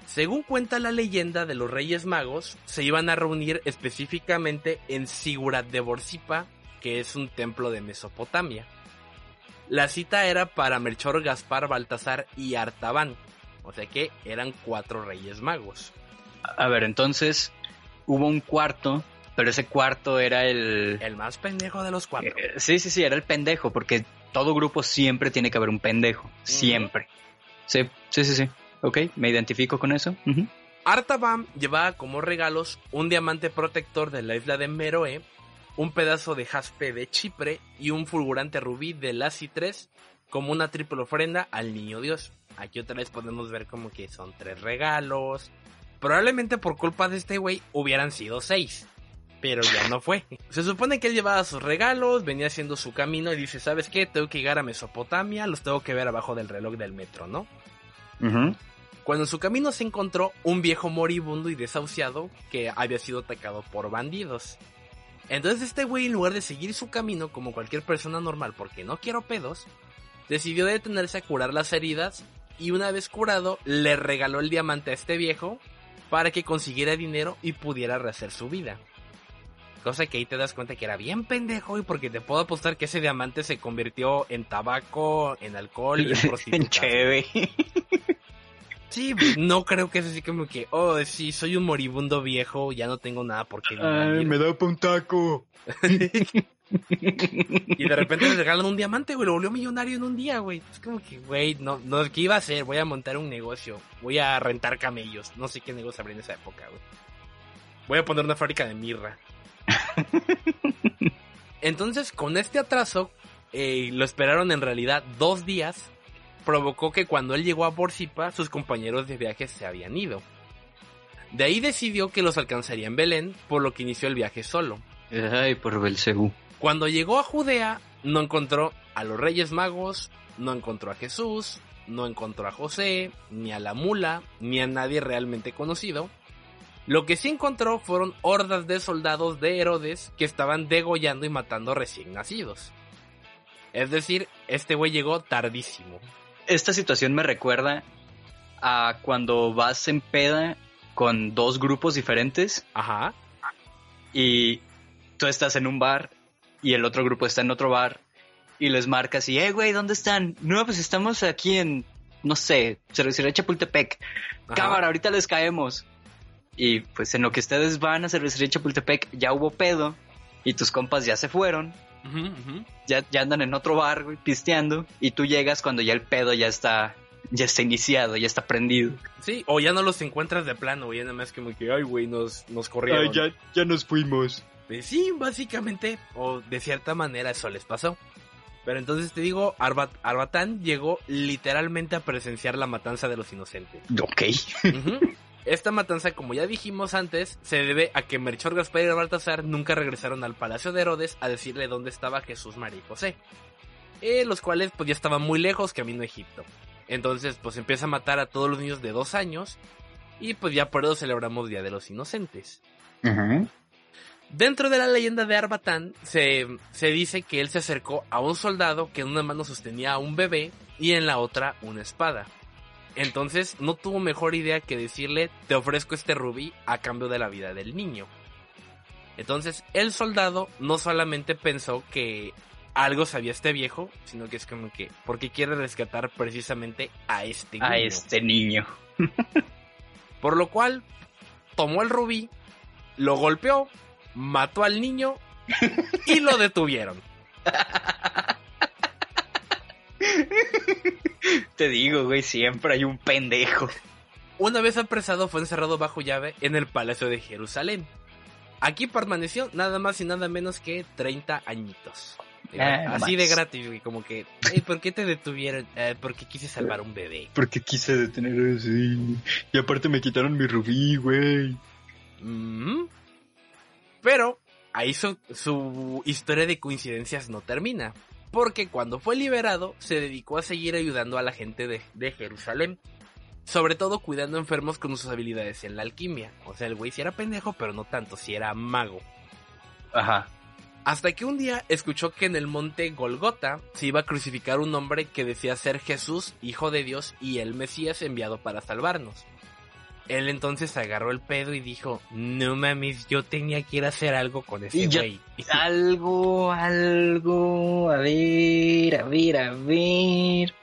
Según cuenta la leyenda de los Reyes Magos, se iban a reunir específicamente en Sigurat de Borsipa, que es un templo de Mesopotamia. La cita era para Melchor, Gaspar, Baltasar y Artaban. O sea que eran cuatro reyes magos. A ver, entonces hubo un cuarto, pero ese cuarto era el... El más pendejo de los cuatro. Eh, sí, sí, sí, era el pendejo, porque todo grupo siempre tiene que haber un pendejo. Siempre. Sí, sí, sí, sí. Ok, me identifico con eso. Ujú. Artaban llevaba como regalos un diamante protector de la isla de Meroe, un pedazo de jaspe de Chipre y un fulgurante rubí de Lassi 3 como una triple ofrenda al niño Dios. Aquí otra vez podemos ver como que son tres regalos. Probablemente por culpa de este güey hubieran sido seis. Pero ya no fue. Se supone que él llevaba sus regalos, venía haciendo su camino y dice, ¿sabes qué? Tengo que llegar a Mesopotamia, los tengo que ver abajo del reloj del metro, ¿no? Cuando en su camino se encontró un viejo moribundo y desahuciado que había sido atacado por bandidos. Entonces este güey en lugar de seguir su camino como cualquier persona normal porque no quiero pedos, decidió detenerse a curar las heridas y una vez curado le regaló el diamante a este viejo para que consiguiera dinero y pudiera rehacer su vida. Cosa que ahí te das cuenta que era bien pendejo y porque te puedo apostar que ese diamante se convirtió en tabaco, en alcohol y en En prostitutas. cheve. Sí, no creo que es así como que, oh, sí, soy un moribundo viejo, ya no tengo nada por qué vivir. da pa' un taco. Y de repente le regalan un diamante, güey, lo volvió millonario en un día, güey. Es como que, güey, no, no, ¿qué iba a hacer? Voy a montar un negocio, voy a rentar camellos, no sé qué negocio habría en esa época, güey. Voy a poner una fábrica de mirra. Entonces, con este atraso, eh, lo esperaron en realidad dos días, provocó que cuando él llegó a Borsipa, sus compañeros de viaje se habían ido. De ahí decidió que los alcanzaría en Belén, por lo que inició el viaje solo. Ay, por Belcebú. Cuando llegó a Judea, no encontró a los Reyes Magos, no encontró a Jesús, no encontró a José, ni a la mula, ni a nadie realmente conocido. Lo que sí encontró fueron hordas de soldados de Herodes que estaban degollando y matando recién nacidos. Es decir, este güey llegó tardísimo. Esta situación me recuerda a cuando vas en peda con dos grupos diferentes Ajá. y tú estás en un bar y el otro grupo está en otro bar y les marcas y, eh, güey, ¿dónde están? No, pues estamos aquí en, no sé, Cervecería Chapultepec. Ajá. Cámara, ahorita les caemos. Y pues en lo que ustedes van a Cervecería Chapultepec ya hubo pedo y tus compas ya se fueron, ya, ya andan en otro bar, güey, pisteando y tú llegas cuando ya el pedo ya está, ya está iniciado, ya está prendido. Sí, o ya no los encuentras de plano, güey, nada más como que, ay, güey, nos, nos corrieron. ya nos fuimos. Pues sí, básicamente, o de cierta manera eso les pasó. Pero entonces te digo, Arbat Arbatán llegó literalmente a presenciar la matanza de los inocentes. Ok. Esta matanza, como ya dijimos antes, se debe a que Melchor, Gaspar y Baltasar nunca regresaron al palacio de Herodes a decirle dónde estaba Jesús, María y José. Eh, los cuales pues ya estaban muy lejos camino a Egipto. Entonces pues empieza a matar a todos los niños de dos años y pues ya por eso celebramos Día de los Inocentes. Dentro de la leyenda de Arbatán se, se dice que él se acercó a un soldado que en una mano sostenía a un bebé y en la otra una espada. Entonces no tuvo mejor idea que decirle te ofrezco este rubí a cambio de la vida del niño. Entonces el soldado no solamente pensó que algo sabía este viejo, sino que es como que porque quiere rescatar precisamente a este niño. A este niño. Por lo cual tomó el rubí, lo golpeó, mató al niño y lo detuvieron. Te digo, güey, siempre hay un pendejo. Una vez apresado fue encerrado bajo llave en el Palacio de Jerusalén. Aquí permaneció nada más y nada menos que 30 añitos. Ah, Así más. de gratis, güey, como que, "Ey, ¿por qué te detuvieron? "Eh, porque quise salvar a un bebé. Porque quise detener así. Y aparte me quitaron mi rubí, güey. Mm. Pero ahí su, su historia de coincidencias no termina. Porque cuando fue liberado, se dedicó a seguir ayudando a la gente de, de Jerusalén. Sobre todo cuidando enfermos con sus habilidades en la alquimia. O sea, el güey sí era pendejo, pero no tanto, sí era mago. Ajá. Hasta que un día escuchó que en el monte Golgota se iba a crucificar un hombre que decía ser Jesús, hijo de Dios y el Mesías enviado para salvarnos. Él entonces agarró el pedo y dijo, no mames, yo tenía que ir a hacer algo con ese güey. algo, algo, a ver, a ver, a ver.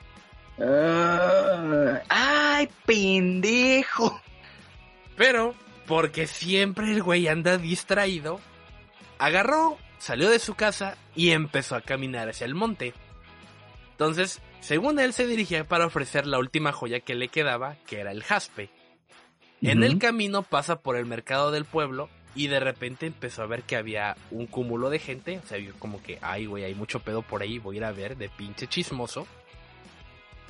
Ah, ¡Ay, pendejo! Pero, porque siempre el güey anda distraído, agarró, salió de su casa y empezó a caminar hacia el monte. Entonces, según él se dirigía para ofrecer la última joya que le quedaba, que era el jaspe. En el camino pasa por el mercado del pueblo y de repente empezó a ver que había un cúmulo de gente. O sea, vio como que, ay, güey, hay mucho pedo por ahí, voy a ir a ver de pinche chismoso.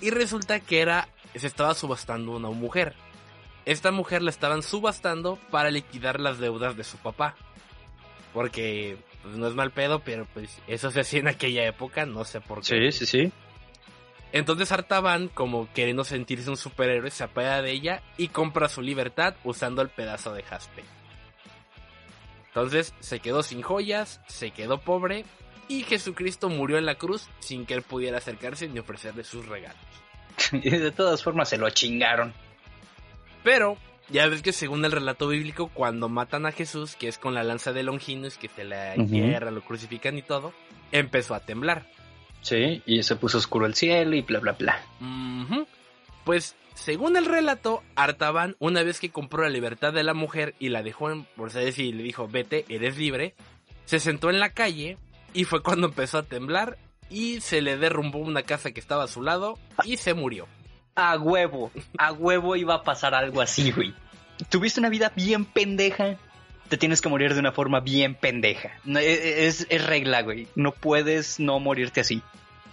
Y resulta que era, se estaba subastando una mujer. Esta mujer la estaban subastando para liquidar las deudas de su papá. Porque pues, no es mal pedo, pero pues eso se hacía en aquella época, no sé por qué. Sí, sí, sí. Entonces Artaban, como queriendo sentirse un superhéroe, se apea de ella y compra su libertad usando el pedazo de jaspe. Entonces se quedó sin joyas, se quedó pobre y Jesucristo murió en la cruz sin que él pudiera acercarse ni ofrecerle sus regalos. y de todas formas se lo chingaron. Pero ya ves que según el relato bíblico, cuando matan a Jesús, que es con la lanza de Longinus, que se la uh lo crucifican y todo, empezó a temblar. Sí, y se puso oscuro el cielo y bla, bla, bla. Pues, según el relato, Artaban, una vez que compró la libertad de la mujer y la dejó en Mercedes y le dijo, vete, eres libre, se sentó en la calle y fue cuando empezó a temblar y se le derrumbó una casa que estaba a su lado y se murió. A huevo, a huevo iba a pasar algo así, güey. Tuviste una vida bien pendeja te tienes que morir de una forma bien pendeja. E, e, es, regla, güey. No puedes no morirte así.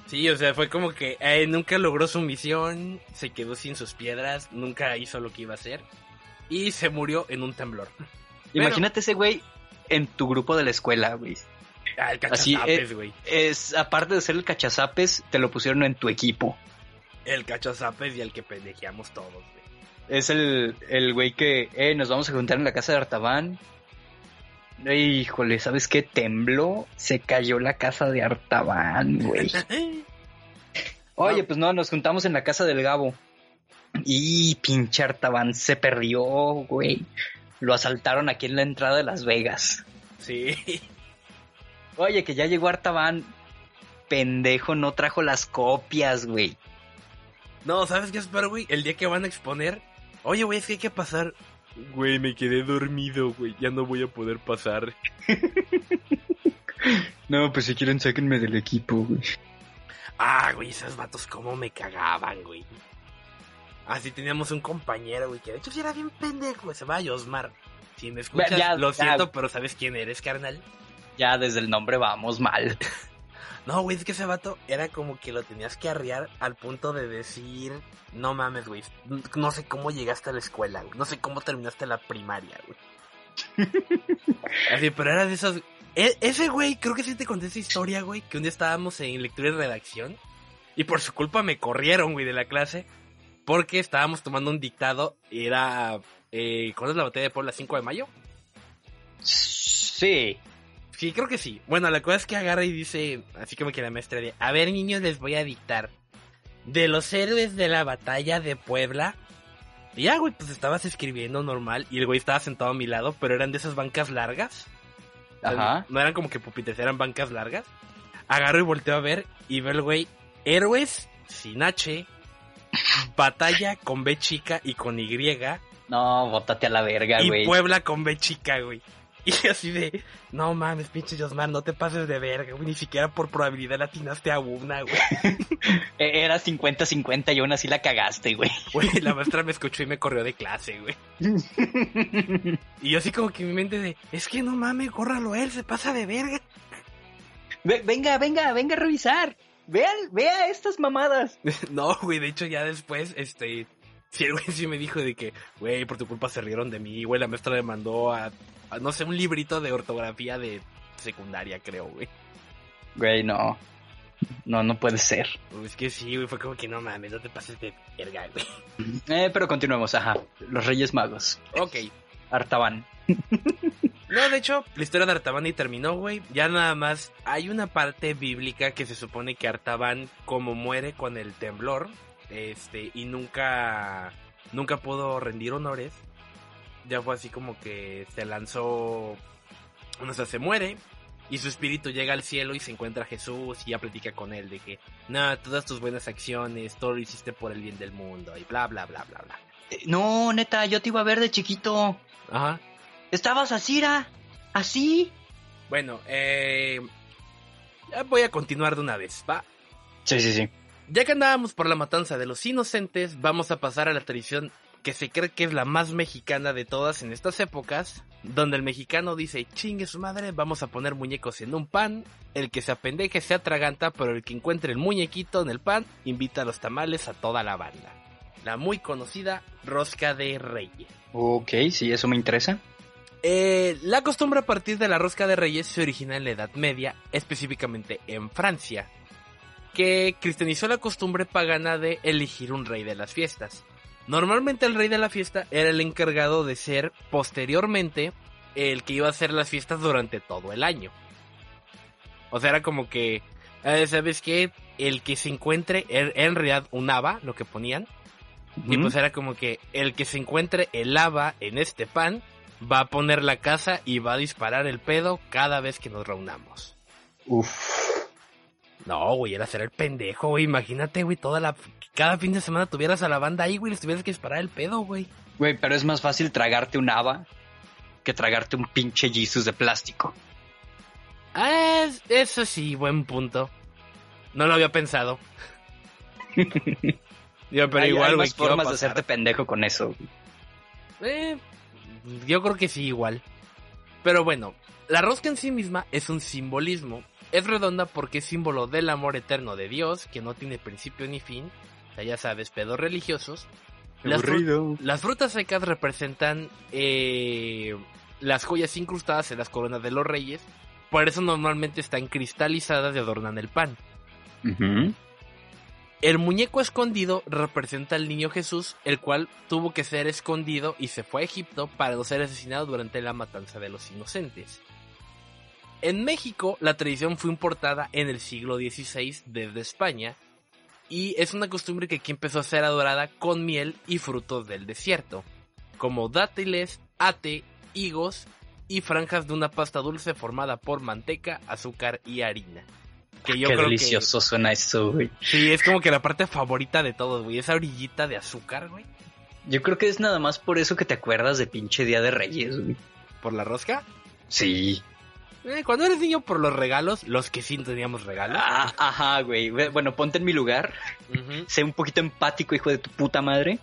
Sí, o sea, fue como que eh, nunca logró su misión, se quedó sin sus piedras, nunca hizo lo que iba a hacer y se murió en un temblor. Imagínate ese güey en tu grupo de la escuela, güey. Ah, el cachazapes, eh, güey. Es, aparte de ser el cachazapes, te lo pusieron en tu equipo. El cachazapes y el que pendejeamos todos, güey. Es el, el güey que, eh, nos vamos a juntar en la casa de Artaban Híjole, ¿sabes qué? Tembló, se cayó la casa de Artaban, güey. Oye, pues no, nos juntamos en la casa del Gabo. Y pinche Artaban se perdió, güey. Lo asaltaron aquí en la entrada de Las Vegas. Sí. Oye, que ya llegó Artaban. Pendejo, no trajo las copias, güey. No, ¿sabes qué espero, güey? El día que van a exponer. Oye, güey, es que hay que pasar Güey, me quedé dormido, güey. Ya no voy a poder pasar. no, pues si quieren, sáquenme del equipo, güey. Ah, güey, esos vatos cómo me cagaban, güey. Así ah, teníamos un compañero, güey, que de hecho sí era bien pendejo. Se va a Osmar. Si me escuchas, lo siento, pero ¿sabes quién eres, carnal? Ya desde el nombre vamos mal. No, güey, es que ese vato era como que lo tenías que arriar al punto de decir, no mames, güey, no sé cómo llegaste a la escuela, güey, no sé cómo terminaste la primaria, güey. Así, pero era de esos... E, ese güey, creo que sí te conté esa historia, güey, que un día estábamos en lectura y redacción y por su culpa me corrieron, güey, de la clase porque estábamos tomando un dictado y era... Eh, ¿Cuándo es la batalla de Puebla? ¿5 de mayo? Sí. Sí, creo que sí. Bueno, la cosa es que agarra y dice, así como que la maestra de, a ver niños, les voy a dictar. De los héroes de la batalla de Puebla. Y ya, güey, pues estabas escribiendo normal y el güey estaba sentado a mi lado, pero eran de esas bancas largas. Ajá. No eran como que pupites, eran bancas largas. Agarro y volteo a ver y veo el güey, héroes sin H, batalla con B chica y con Y. No, bótate a la verga, güey. Y Puebla con B chica, güey. Y así de, no mames, pinche Josmar, no te pases de verga, güey. Ni siquiera por probabilidad latinaste a una, güey. E-, era 50-50 y aún así la cagaste, güey. Güey, la maestra me escuchó y me corrió de clase, güey. y yo así como que en mi mente de, es que no mames, córralo él, se pasa de verga. venga, venga, venga a revisar. Vean, vea estas mamadas. no, güey, de hecho ya después, este, sí, el güey sí me dijo de que, güey, por tu culpa se rieron de mí, güey, la maestra le mandó a no sé, un librito de ortografía de secundaria, creo, güey. Güey, no. No, no puede ser. Es que sí, güey, fue como que no mames, no te pases de verga, güey. Eh, pero continuemos, ajá. Los Reyes Magos. Ok. Artaban. No, de hecho, la historia de Artaban y terminó, güey. Ya nada más hay una parte bíblica que se supone que Artaban, como muere con el temblor, este, y nunca, nunca pudo rendir honores, ya fue así como que se lanzó, o sea, se muere y su espíritu llega al cielo y se encuentra a Jesús y ya platica con él de que, no, todas tus buenas acciones, todo lo hiciste por el bien del mundo y bla, bla, bla, bla, bla. Eh, No, neta, yo te iba a ver de chiquito. Ajá. Estabas así, ¿ra? ¿Así? Bueno, eh, ya voy a continuar de una vez, ¿va? Sí, sí, sí. Ya que andábamos por la matanza de los inocentes, vamos a pasar a la tradición que se cree que es la más mexicana de todas en estas épocas, donde el mexicano dice, chingue su madre, vamos a poner muñecos en un pan, el que se apendeje se atraganta, pero el que encuentre el muñequito en el pan, invita a los tamales a toda la banda. La muy conocida rosca de reyes. Ok, sí, eso me interesa. Eh, la costumbre a partir de la rosca de reyes se origina en la Edad Media, específicamente en Francia, que cristianizó la costumbre pagana de elegir un rey de las fiestas. Normalmente el rey de la fiesta era el encargado de ser posteriormente el que iba a hacer las fiestas durante todo el año. O sea, era como que, eh, ¿sabes qué? El que se encuentre, er- en realidad un haba, lo que ponían. Y pues era como que el que se encuentre el haba en este pan va a poner la casa y va a disparar el pedo cada vez que nos reunamos. Uf. No, güey, era ser el pendejo, güey. Imagínate, güey, toda la... Cada fin de semana tuvieras a la banda ahí, güey, les tuvieras que disparar el pedo, güey. Güey, pero es más fácil tragarte un haba que tragarte un pinche Jesus de plástico. Ah, es- eso sí, buen punto. No lo había pensado. Yo, pero hay, igual, hay güey, más ¿qué iba a formas de hacerte pendejo con eso. Eh, yo creo que sí, igual. Pero bueno, la rosca en sí misma es un simbolismo. Es redonda porque es símbolo del amor eterno de Dios, que no tiene principio ni fin. O sea, ya sabes, pedos religiosos. Las, fru- Aburrido. las frutas secas representan eh, las joyas incrustadas en las coronas de los reyes. Por eso normalmente están cristalizadas y adornan el pan. El muñeco escondido representa al niño Jesús, el cual tuvo que ser escondido y se fue a Egipto para no ser asesinado durante la matanza de los inocentes. En México, la tradición fue importada en el siglo XVI desde España y es una costumbre que aquí empezó a ser adorada con miel y frutos del desierto, como dátiles, ate, higos y franjas de una pasta dulce formada por manteca, azúcar y harina. Que yo Qué creo que- delicioso suena eso, güey. Sí, es como que la parte favorita de todos, güey. Esa orillita de azúcar, güey. Yo creo que es nada más por eso que te acuerdas de pinche Día de Reyes, güey. ¿Por la rosca? Sí. Eh, cuando eres niño por los regalos, los que sí teníamos regalos. Ah, ajá, güey. Bueno, ponte en mi lugar. Sé un poquito empático, hijo de tu puta madre.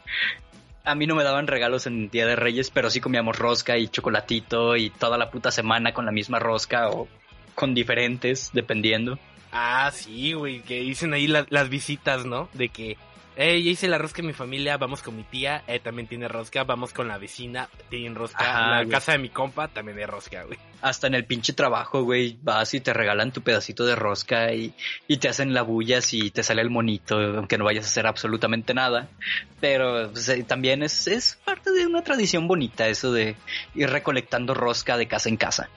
A mí no me daban regalos en Día de Reyes, pero sí comíamos rosca y chocolatito y toda la puta semana con la misma rosca o con diferentes, dependiendo. Ah, sí, güey, que dicen ahí la- las visitas, ¿no? De que, eh, ya hice la rosca en mi familia, vamos con mi tía, eh, también tiene rosca, vamos con la vecina, tienen rosca, Ajá, la güey. casa de mi compa también hay rosca, güey. Hasta en el pinche trabajo, güey, vas y te regalan tu pedacito de rosca y, y te hacen la bulla si te sale el monito, aunque no vayas a hacer absolutamente nada. Pero pues, eh, también es, es parte de una tradición bonita eso de ir recolectando rosca de casa en casa.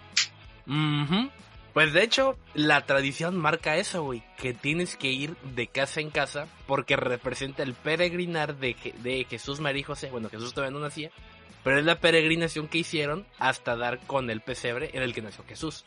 Ujú. Pues de hecho, la tradición marca eso, güey, que tienes que ir de casa en casa porque representa el peregrinar de, Je- de Jesús, María y José. Bueno, Jesús todavía no nacía, pero es la peregrinación que hicieron hasta dar con el pesebre en el que nació Jesús.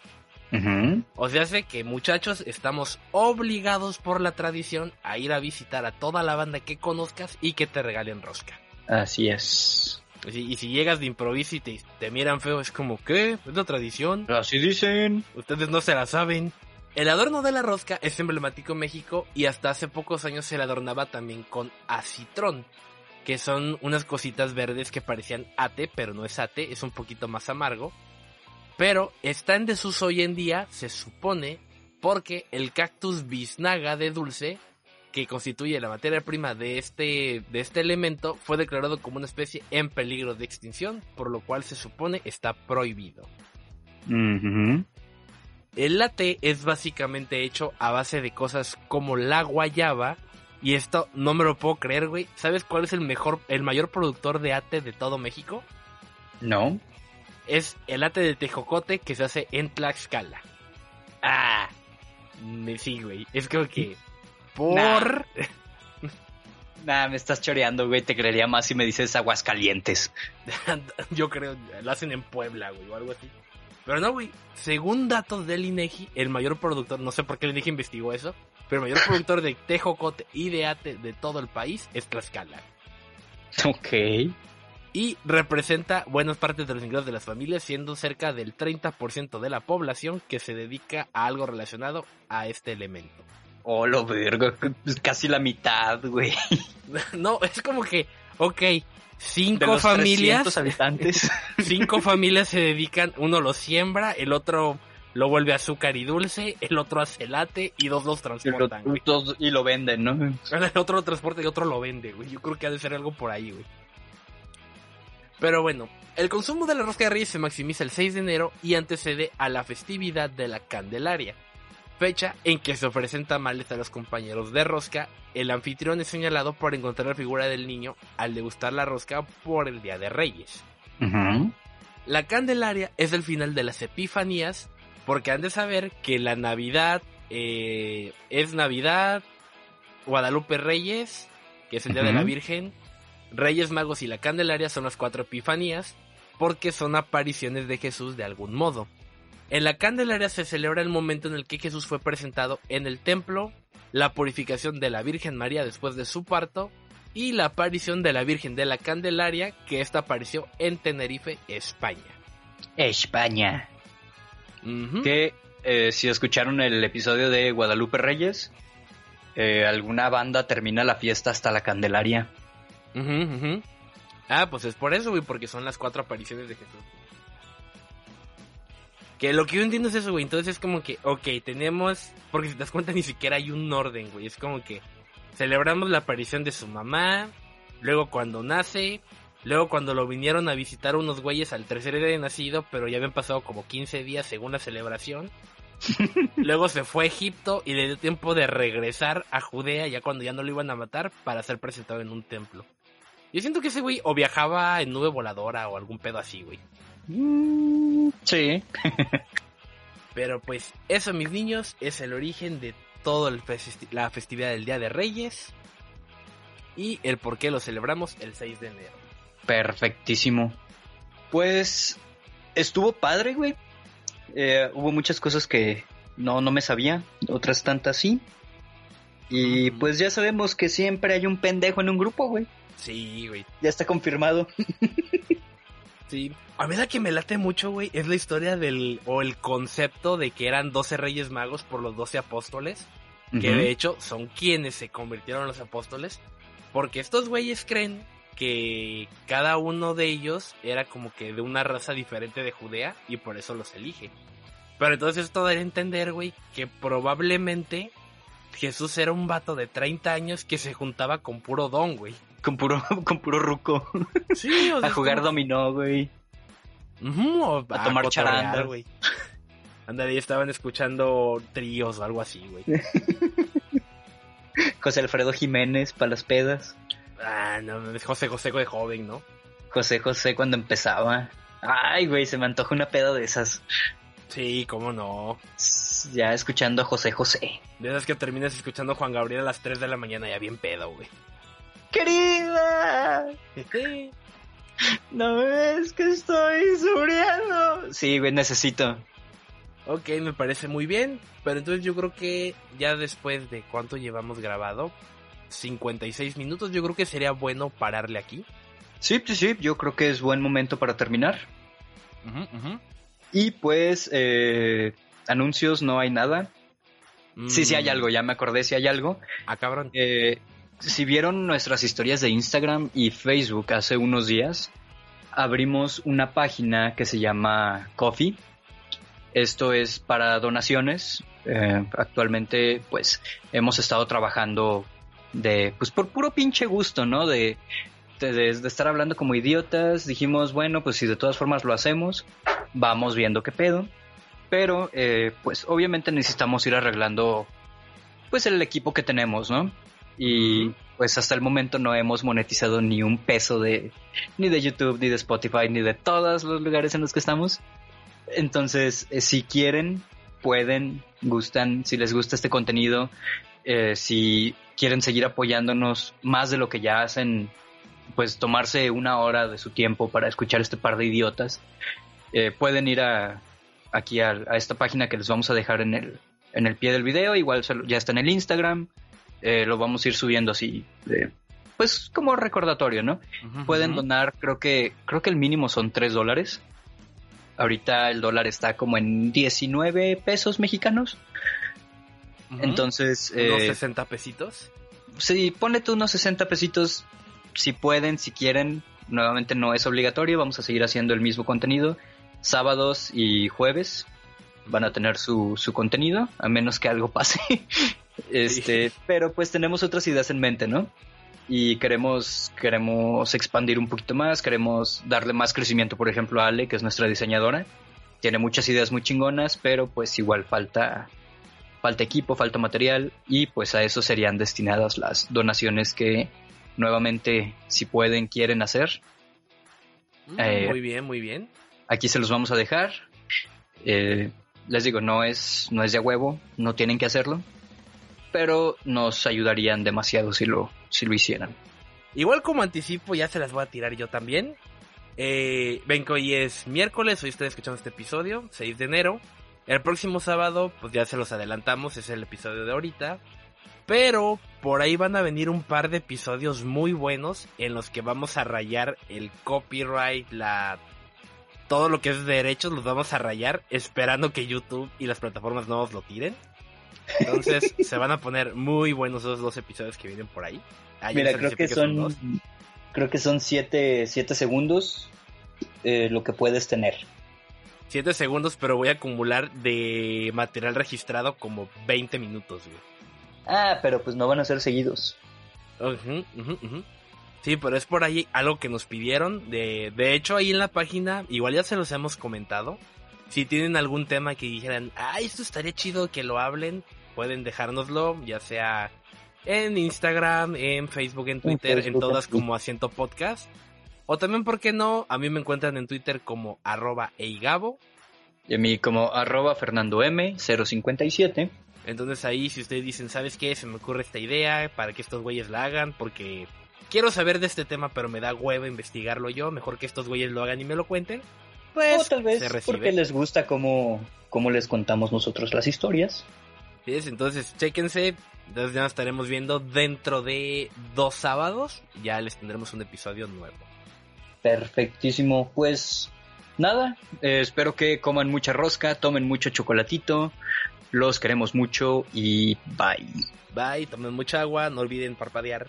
O sea, hace que muchachos estamos obligados por la tradición a ir a visitar a toda la banda que conozcas y que te regalen rosca. Así es. Y si, y si llegas de improviso y te, te miran feo, es como, ¿qué? Es la tradición. Así dicen. Ustedes no se la saben. El adorno de la rosca es emblemático en México y hasta hace pocos años se le adornaba también con acitrón, que son unas cositas verdes que parecían ate, pero no es ate, es un poquito más amargo. Pero está en desuso hoy en día, se supone, porque el cactus biznaga de dulce, que constituye la materia prima de este, de este elemento, fue declarado como una especie en peligro de extinción, por lo cual se supone está prohibido. El latte es básicamente hecho a base de cosas como la guayaba. Y esto no me lo puedo creer, güey. ¿Sabes cuál es el mejor, el mayor productor de ate de todo México? No. Es el ate de tejocote que se hace en Tlaxcala. Ah, me sí, güey. Es como que por Nah, me estás choreando, güey. Te creería más si me dices Aguascalientes. Yo creo, lo hacen en Puebla, güey, o algo así. Pero no, güey. Según datos del INEGI, el mayor productor, no sé por qué el INEGI investigó eso, pero el mayor productor de tejocote y de ate de todo el país es Tlaxcala. Ok. Y representa buenas partes de los ingresos de las familias, siendo cerca del 30% de la población que se dedica a algo relacionado a este elemento. Oh, lo vergo, casi la mitad, güey. No, es como que, ok, cinco familias. habitantes. Cinco familias se dedican, uno lo siembra, el otro lo vuelve azúcar y dulce, el otro hace late y dos los transportan, güey. y lo venden, ¿no? El otro lo transporta y otro lo vende, güey. Yo creo que ha de ser algo por ahí, güey. Pero bueno, el consumo de la rosca de reyes se maximiza el 6 de enero y antecede a la festividad de la Candelaria, fecha en que se ofrecen tamales a los compañeros de rosca. El anfitrión es señalado por encontrar la figura del niño al degustar la rosca por el Día de Reyes. La Candelaria es el final de las Epifanías, porque han de saber que la Navidad eh, es Navidad, Guadalupe Reyes, que es el Día de la Virgen, Reyes Magos y la Candelaria son las cuatro epifanías porque son apariciones de Jesús de algún modo. En la Candelaria se celebra el momento en el que Jesús fue presentado en el templo, la purificación de la Virgen María después de su parto y la aparición de la Virgen de la Candelaria que esta apareció en Tenerife, España. España. Que eh, si escucharon el episodio de Guadalupe Reyes, eh, alguna banda termina la fiesta hasta la Candelaria. Ah, pues es por eso, güey, porque son las cuatro apariciones de Jesús. Que lo que yo entiendo es eso, güey. Entonces es como que, ok, tenemos. Porque si te das cuenta, ni siquiera hay un orden, güey. Es como que celebramos la aparición de su mamá. Luego cuando nace. Luego cuando lo vinieron a visitar unos güeyes al tercer día de nacido. Pero ya habían pasado como 15 días según la celebración. luego se fue a Egipto y le dio tiempo de regresar a Judea ya cuando ya no lo iban a matar para ser presentado en un templo. Yo siento que ese güey o viajaba en nube voladora o algún pedo así, güey. Mm, sí. Pero pues eso, mis niños, es el origen de toda la festividad del Día de Reyes y el por qué lo celebramos el 6 de enero. Perfectísimo. Pues estuvo padre, güey. Eh, hubo muchas cosas que no, no me sabía, otras tantas sí. Y pues ya sabemos que siempre hay un pendejo en un grupo, güey. Sí, güey. Ya está confirmado. sí. A mí la que me late mucho, güey, es la historia del, o el concepto de que eran 12 reyes magos por los 12 apóstoles. Que de hecho son quienes se convirtieron en los apóstoles. Porque estos güeyes creen que cada uno de ellos era como que de una raza diferente de Judea y por eso los elige. Pero entonces esto daría a entender, güey, que probablemente Jesús era un vato de 30 años que se juntaba con puro don, güey. Con puro, con puro ruco. Sí, o sea, A jugar dominó, güey. a, tomar charanda, güey. Anda, ahí estaban escuchando tríos o algo así, güey. José Alfredo Jiménez para las pedas. Ah, no, es José José de joven, ¿no? José José cuando empezaba. Ay, güey, se me antoja una peda de esas. Sí, cómo no. Ya escuchando a José José. De esas que terminas escuchando a Juan Gabriel a las 3 de la mañana, ya bien pedo, güey. ¡Querida! ¿No ves que estoy sufriendo? Sí, güey, necesito. Ok, me parece muy bien. Pero entonces yo creo que ya después de cuánto llevamos grabado, 56 minutos, yo creo que sería bueno pararle aquí. Sí, sí, sí, yo creo que es buen momento para terminar. Y pues, eh, anuncios no hay nada. Sí, sí hay mm. algo, ya me acordé si hay algo. Ah, cabrón. Eh, si vieron nuestras historias de Instagram y Facebook hace unos días, abrimos una página que se llama Coffee. Esto es para donaciones. Eh, actualmente, pues, hemos estado trabajando de, pues, por puro pinche gusto, ¿no? De, de, estar hablando como idiotas. Dijimos, bueno, pues si de todas formas lo hacemos, vamos viendo qué pedo. Pero, eh, pues, obviamente necesitamos ir arreglando, pues, el equipo que tenemos, ¿no? Y pues hasta el momento no hemos monetizado ni un peso de ni de YouTube, ni de Spotify, ni de todos los lugares en los que estamos. Entonces, eh, si quieren, pueden, gustan, si les gusta este contenido, eh, si quieren seguir apoyándonos más de lo que ya hacen, pues tomarse una hora de su tiempo para escuchar este par de idiotas, eh, pueden ir a, aquí a, esta página que les vamos a dejar en el, en el pie del video. Igual ya está en el Instagram. Eh, lo vamos a ir subiendo así, pues como recordatorio, ¿no? Pueden donar, creo que, creo que el mínimo son 3 dólares. Ahorita el dólar está como en 19 pesos mexicanos. Entonces. ¿Unos 60 eh, pesitos? Sí, ponete unos 60 pesitos si pueden, si quieren. Nuevamente no es obligatorio, vamos a seguir haciendo el mismo contenido. Sábados y jueves van a tener su, su contenido, a menos que algo pase. este, pero pues tenemos otras ideas en mente, ¿no? Y queremos, queremos expandir un poquito más, queremos darle más crecimiento, por ejemplo, a Ale, que es nuestra diseñadora. Tiene muchas ideas muy chingonas, pero pues igual falta falta equipo, falta material y pues a eso serían destinadas las donaciones que nuevamente si pueden quieren hacer. Mm, eh, muy bien, muy bien. Aquí se los vamos a dejar. Eh, les digo, no es, no es de huevo, no tienen que hacerlo, pero nos ayudarían demasiado si lo, si lo hicieran. Igual como anticipo, ya se las voy a tirar yo también. Eh, ven que hoy es miércoles, hoy estoy escuchando este episodio, 6 de enero. El próximo sábado, pues ya se los adelantamos, es el episodio de ahorita. Pero por ahí van a venir un par de episodios muy buenos en los que vamos a rayar el copyright, la todo lo que es derechos los vamos a rayar esperando que YouTube y las plataformas nuevas lo tiren. Entonces se van a poner muy buenos esos dos episodios que vienen por ahí. Ah, Mira, creo que son, creo que son siete, segundos eh, lo que puedes tener. 7 segundos, pero voy a acumular de material registrado como 20 minutos, güey. Ah, pero pues no van a ser seguidos. Sí, pero es por ahí algo que nos pidieron. De, de hecho, ahí en la página, igual ya se los hemos comentado. Si tienen algún tema que dijeran, ah, esto estaría chido que lo hablen, pueden dejárnoslo, ya sea en Instagram, en Facebook, en Twitter, en todas como Asiento Podcast. O también, ¿por qué no? A mí me encuentran en Twitter como arroba eigabo. Y a mí como arroba fernando m057. Entonces ahí si ustedes dicen, ¿sabes qué? Se me ocurre esta idea para que estos güeyes la hagan porque quiero saber de este tema pero me da huevo investigarlo yo, mejor que estos güeyes lo hagan y me lo cuenten. Pues o tal vez porque les gusta cómo, cómo les contamos nosotros las historias. ¿Sí? Entonces, chéquense. Entonces ya nos estaremos viendo dentro de dos sábados. Ya les tendremos un episodio nuevo. Perfectísimo. Pues nada, eh, espero que coman mucha rosca, tomen mucho chocolatito. Los queremos mucho y bye. Bye, tomen mucha agua, no olviden parpadear.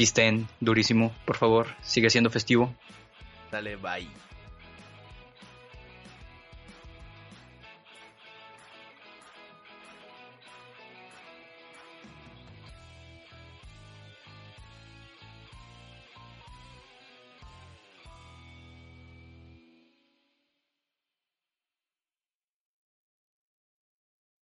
Pisten durísimo, por favor. Sigue siendo festivo. Dale, bye.